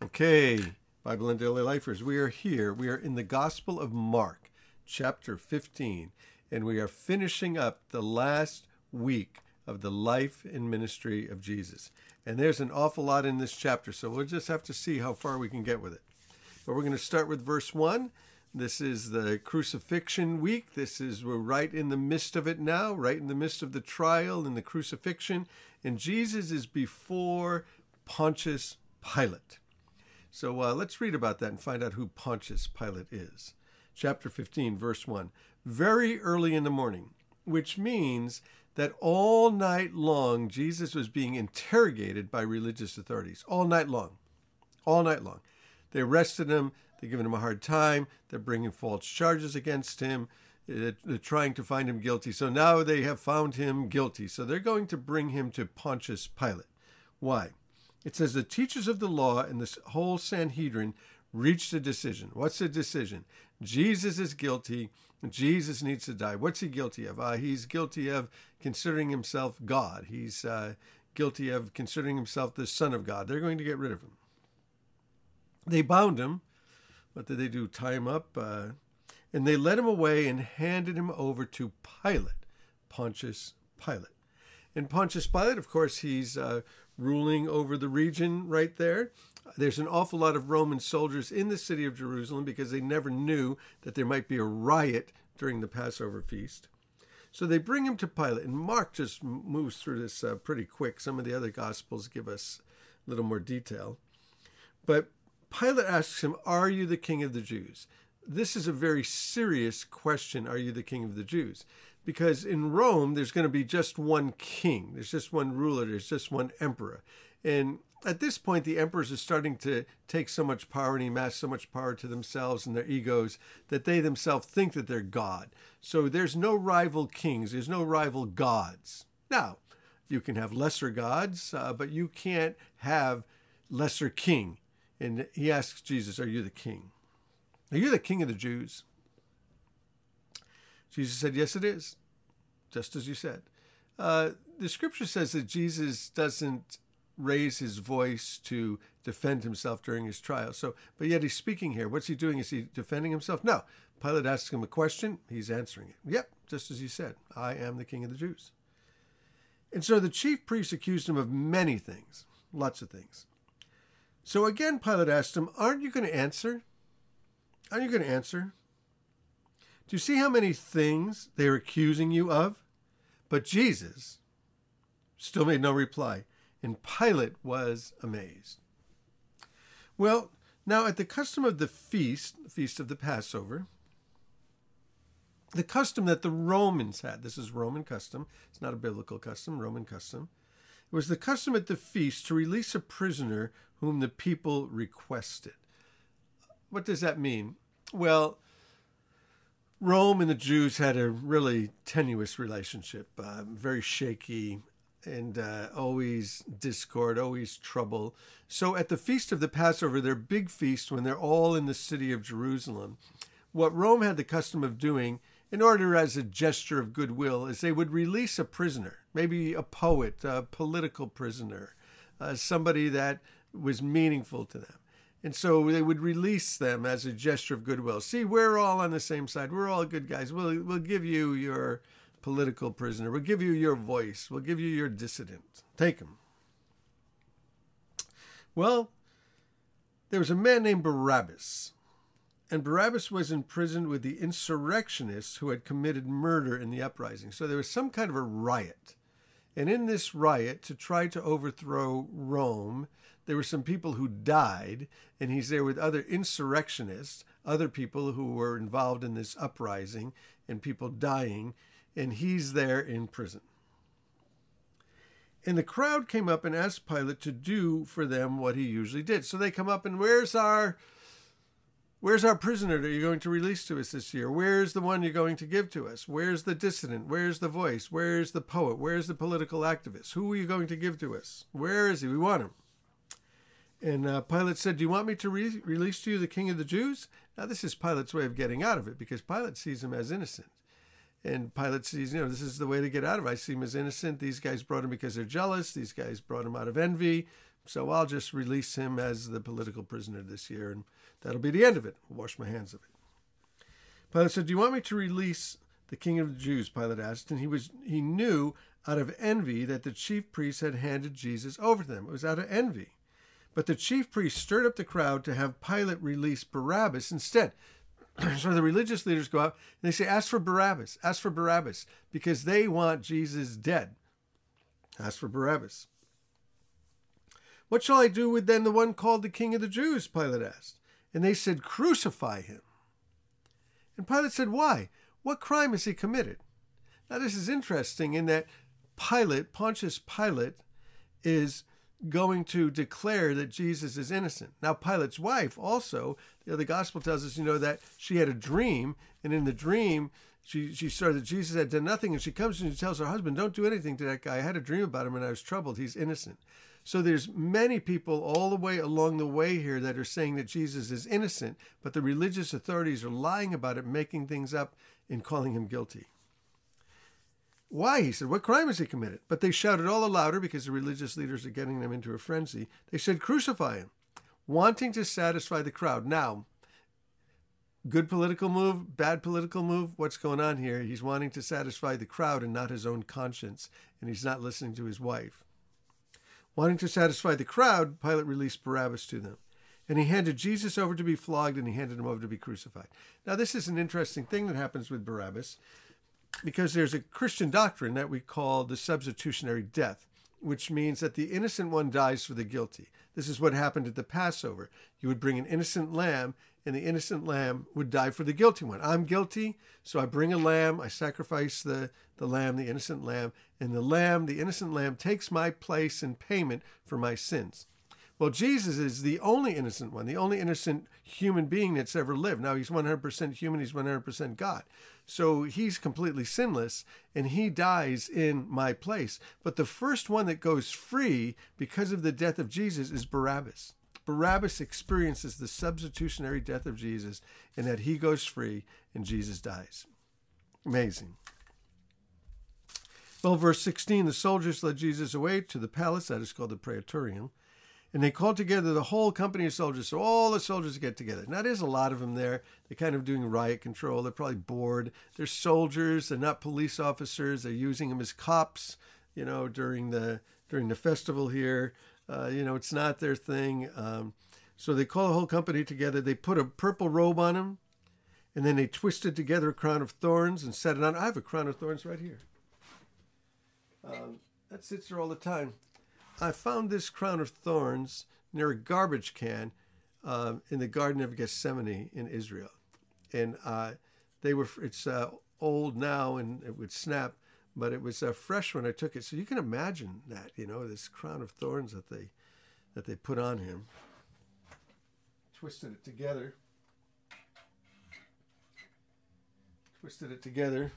Okay, Bible in Daily Lifers, we are here. We are in the Gospel of Mark, chapter 15, and we are finishing up the last week of the life and ministry of Jesus. And there's an awful lot in this chapter, so we'll just have to see how far we can get with it. But we're going to start with verse 1. This is the crucifixion week. This is, we're right in the midst of it now, right in the midst of the trial and the crucifixion. And Jesus is before Pontius Pilate. So uh, let's read about that and find out who Pontius Pilate is. Chapter 15, verse 1. Very early in the morning, which means that all night long Jesus was being interrogated by religious authorities. All night long. All night long. They arrested him. They're giving him a hard time. They're bringing false charges against him. They're trying to find him guilty. So now they have found him guilty. So they're going to bring him to Pontius Pilate. Why? It says the teachers of the law and the whole Sanhedrin reached a decision. What's the decision? Jesus is guilty. Jesus needs to die. What's he guilty of? Uh, he's guilty of considering himself God. He's uh, guilty of considering himself the Son of God. They're going to get rid of him. They bound him. What did they do? Tie him up? Uh, and they led him away and handed him over to Pilate, Pontius Pilate. And Pontius Pilate, of course, he's uh, ruling over the region right there. There's an awful lot of Roman soldiers in the city of Jerusalem because they never knew that there might be a riot during the Passover feast. So they bring him to Pilate, and Mark just moves through this uh, pretty quick. Some of the other Gospels give us a little more detail. But Pilate asks him, Are you the king of the Jews? This is a very serious question. Are you the king of the Jews? Because in Rome, there's going to be just one king, there's just one ruler, there's just one emperor. And at this point, the emperors are starting to take so much power and amass so much power to themselves and their egos that they themselves think that they're God. So there's no rival kings, there's no rival gods. Now, you can have lesser gods, uh, but you can't have lesser king. And he asks Jesus, Are you the king? Are you the king of the Jews? Jesus said, Yes, it is, just as you said. Uh, the scripture says that Jesus doesn't raise his voice to defend himself during his trial. So, but yet he's speaking here. What's he doing? Is he defending himself? No. Pilate asks him a question. He's answering it. Yep, just as you said. I am the king of the Jews. And so the chief priests accused him of many things, lots of things. So again, Pilate asked him, Aren't you going to answer? Aren't you going to answer? Do you see how many things they're accusing you of? But Jesus still made no reply, and Pilate was amazed. Well, now at the custom of the feast, the feast of the Passover, the custom that the Romans had, this is Roman custom, it's not a biblical custom, Roman custom. It was the custom at the feast to release a prisoner whom the people requested. What does that mean? Well, Rome and the Jews had a really tenuous relationship, uh, very shaky, and uh, always discord, always trouble. So at the feast of the Passover, their big feast, when they're all in the city of Jerusalem, what Rome had the custom of doing, in order as a gesture of goodwill, is they would release a prisoner, maybe a poet, a political prisoner, uh, somebody that was meaningful to them. And so they would release them as a gesture of goodwill. See, we're all on the same side. We're all good guys. We'll, we'll give you your political prisoner. We'll give you your voice. We'll give you your dissident. Take him. Well, there was a man named Barabbas. And Barabbas was imprisoned with the insurrectionists who had committed murder in the uprising. So there was some kind of a riot. And in this riot, to try to overthrow Rome, there were some people who died, and he's there with other insurrectionists, other people who were involved in this uprising, and people dying, and he's there in prison. And the crowd came up and asked Pilate to do for them what he usually did. So they come up and where's our Where's our prisoner that you're going to release to us this year? Where's the one you're going to give to us? Where's the dissident? Where's the voice? Where's the poet? Where's the political activist? Who are you going to give to us? Where is he? We want him. And uh, Pilate said, Do you want me to re- release to you the king of the Jews? Now, this is Pilate's way of getting out of it because Pilate sees him as innocent. And Pilate sees, you know, this is the way to get out of it. I see him as innocent. These guys brought him because they're jealous. These guys brought him out of envy. So I'll just release him as the political prisoner this year, and that'll be the end of it. I'll wash my hands of it. Pilate said, Do you want me to release the king of the Jews? Pilate asked. And he was he knew out of envy that the chief priests had handed Jesus over to them. It was out of envy. But the chief priests stirred up the crowd to have Pilate release Barabbas instead. so the religious leaders go out and they say, Ask for Barabbas, ask for Barabbas, because they want Jesus dead. Ask for Barabbas. What shall I do with then the one called the King of the Jews? Pilate asked. And they said, Crucify him. And Pilate said, Why? What crime has he committed? Now, this is interesting in that Pilate, Pontius Pilate, is going to declare that Jesus is innocent. Now, Pilate's wife also, you know, the gospel tells us, you know, that she had a dream, and in the dream, she, she saw that Jesus had done nothing, and she comes and she tells her husband, Don't do anything to that guy. I had a dream about him and I was troubled. He's innocent. So there's many people all the way along the way here that are saying that Jesus is innocent, but the religious authorities are lying about it, making things up, and calling him guilty. Why? He said, What crime has he committed? But they shouted all the louder because the religious leaders are getting them into a frenzy. They said, Crucify him, wanting to satisfy the crowd. Now, good political move, bad political move. What's going on here? He's wanting to satisfy the crowd and not his own conscience, and he's not listening to his wife. Wanting to satisfy the crowd, Pilate released Barabbas to them. And he handed Jesus over to be flogged and he handed him over to be crucified. Now, this is an interesting thing that happens with Barabbas because there's a Christian doctrine that we call the substitutionary death, which means that the innocent one dies for the guilty. This is what happened at the Passover. You would bring an innocent lamb, and the innocent lamb would die for the guilty one. I'm guilty, so I bring a lamb, I sacrifice the, the lamb, the innocent lamb, and the lamb, the innocent lamb, takes my place in payment for my sins. Well, Jesus is the only innocent one, the only innocent human being that's ever lived. Now, he's 100% human, he's 100% God. So he's completely sinless and he dies in my place. But the first one that goes free because of the death of Jesus is Barabbas. Barabbas experiences the substitutionary death of Jesus and that he goes free and Jesus dies. Amazing. Well, verse 16 the soldiers led Jesus away to the palace, that is called the Praetorium and they called together the whole company of soldiers. So all the soldiers get together. Now there's a lot of them there. They're kind of doing riot control. They're probably bored. They're soldiers. They're not police officers. They're using them as cops. You know, during the during the festival here. Uh, you know, it's not their thing. Um, so they call the whole company together. They put a purple robe on him, and then they twisted together a crown of thorns and set it on. I have a crown of thorns right here. Um, that sits there all the time. I found this crown of thorns near a garbage can uh, in the Garden of Gethsemane in Israel, and uh, they were. It's uh, old now and it would snap, but it was uh, fresh when I took it. So you can imagine that, you know, this crown of thorns that they that they put on him. Twisted it together. Twisted it together.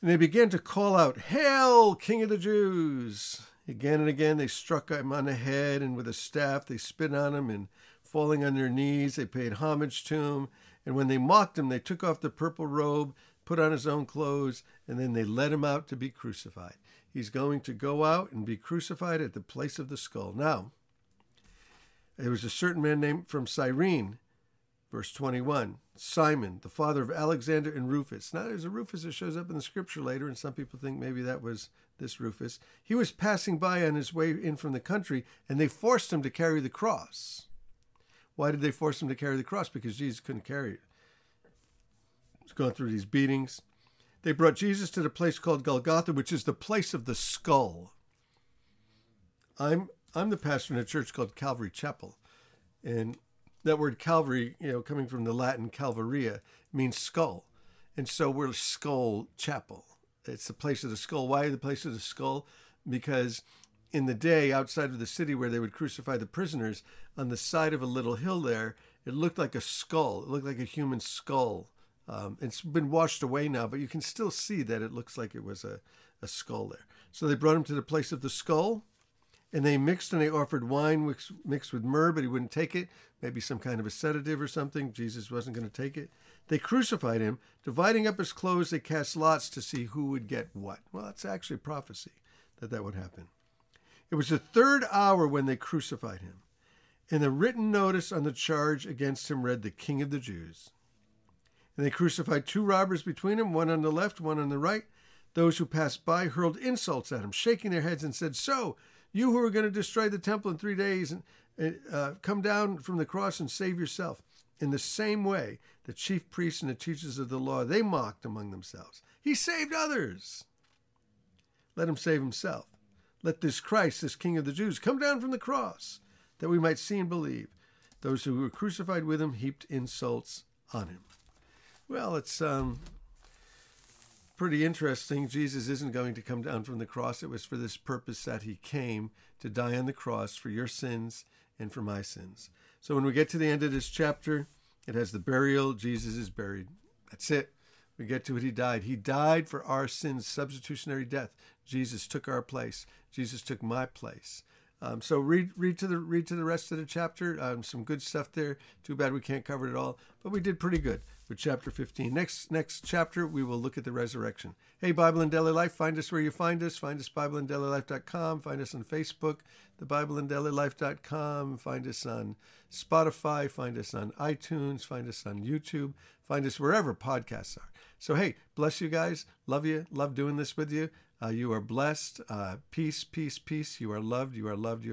And they began to call out, Hail, King of the Jews! Again and again they struck him on the head, and with a staff they spit on him, and falling on their knees they paid homage to him. And when they mocked him, they took off the purple robe, put on his own clothes, and then they led him out to be crucified. He's going to go out and be crucified at the place of the skull. Now, there was a certain man named from Cyrene Verse 21 Simon, the father of Alexander and Rufus. Now, there's a Rufus that shows up in the scripture later, and some people think maybe that was this Rufus. He was passing by on his way in from the country, and they forced him to carry the cross. Why did they force him to carry the cross? Because Jesus couldn't carry it. He's going through these beatings. They brought Jesus to the place called Golgotha, which is the place of the skull. I'm I'm the pastor in a church called Calvary Chapel, and that word Calvary, you know, coming from the Latin Calvaria, means skull. And so we're Skull Chapel. It's the place of the skull. Why the place of the skull? Because in the day outside of the city where they would crucify the prisoners, on the side of a little hill there, it looked like a skull. It looked like a human skull. Um, it's been washed away now, but you can still see that it looks like it was a, a skull there. So they brought him to the place of the skull, and they mixed and they offered wine mixed with myrrh, but he wouldn't take it. Maybe some kind of a sedative or something. Jesus wasn't going to take it. They crucified him. Dividing up his clothes, they cast lots to see who would get what. Well, that's actually prophecy that that would happen. It was the third hour when they crucified him. And the written notice on the charge against him read, The King of the Jews. And they crucified two robbers between them, one on the left, one on the right. Those who passed by hurled insults at him, shaking their heads, and said, So, you who are going to destroy the temple in three days, and uh, come down from the cross and save yourself. In the same way, the chief priests and the teachers of the law, they mocked among themselves. He saved others. Let him save himself. Let this Christ, this King of the Jews, come down from the cross, that we might see and believe. Those who were crucified with him heaped insults on him. Well, it's um, pretty interesting. Jesus isn't going to come down from the cross. It was for this purpose that he came to die on the cross for your sins and for my sins. So when we get to the end of this chapter, it has the burial. Jesus is buried. That's it. We get to it. He died. He died for our sins, substitutionary death. Jesus took our place. Jesus took my place. Um, so read read to the read to the rest of the chapter. Um, some good stuff there. Too bad we can't cover it all, but we did pretty good with chapter 15. Next next chapter we will look at the resurrection. Hey, Bible in Daily Life, find us where you find us. Find us BibleInDailyLife.com. Find us on Facebook, the BibleInDailyLife.com. Find us on Spotify. Find us on iTunes. Find us on YouTube. Find us wherever podcasts are. So hey, bless you guys. Love you. Love doing this with you. Uh, you are blessed. Uh, peace, peace, peace. You are loved. You are loved. You